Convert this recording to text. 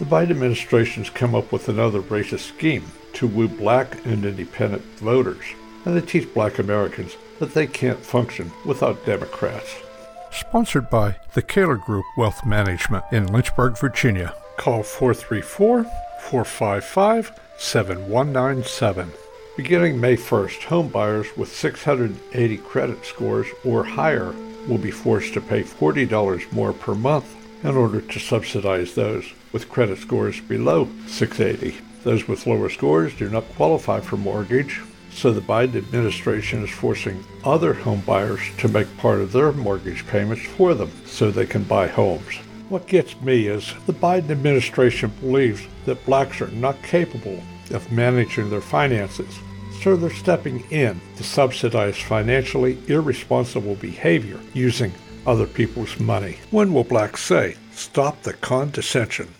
The Biden administration has come up with another racist scheme to woo black and independent voters, and they teach black Americans that they can't function without Democrats. Sponsored by the Kaler Group Wealth Management in Lynchburg, Virginia. Call 434 455 7197. Beginning May 1st, homebuyers with 680 credit scores or higher will be forced to pay $40 more per month in order to subsidize those with credit scores below 680. Those with lower scores do not qualify for mortgage, so the Biden administration is forcing other home buyers to make part of their mortgage payments for them so they can buy homes. What gets me is the Biden administration believes that blacks are not capable of managing their finances, so they're stepping in to subsidize financially irresponsible behavior using other people's money. When will blacks say, stop the condescension?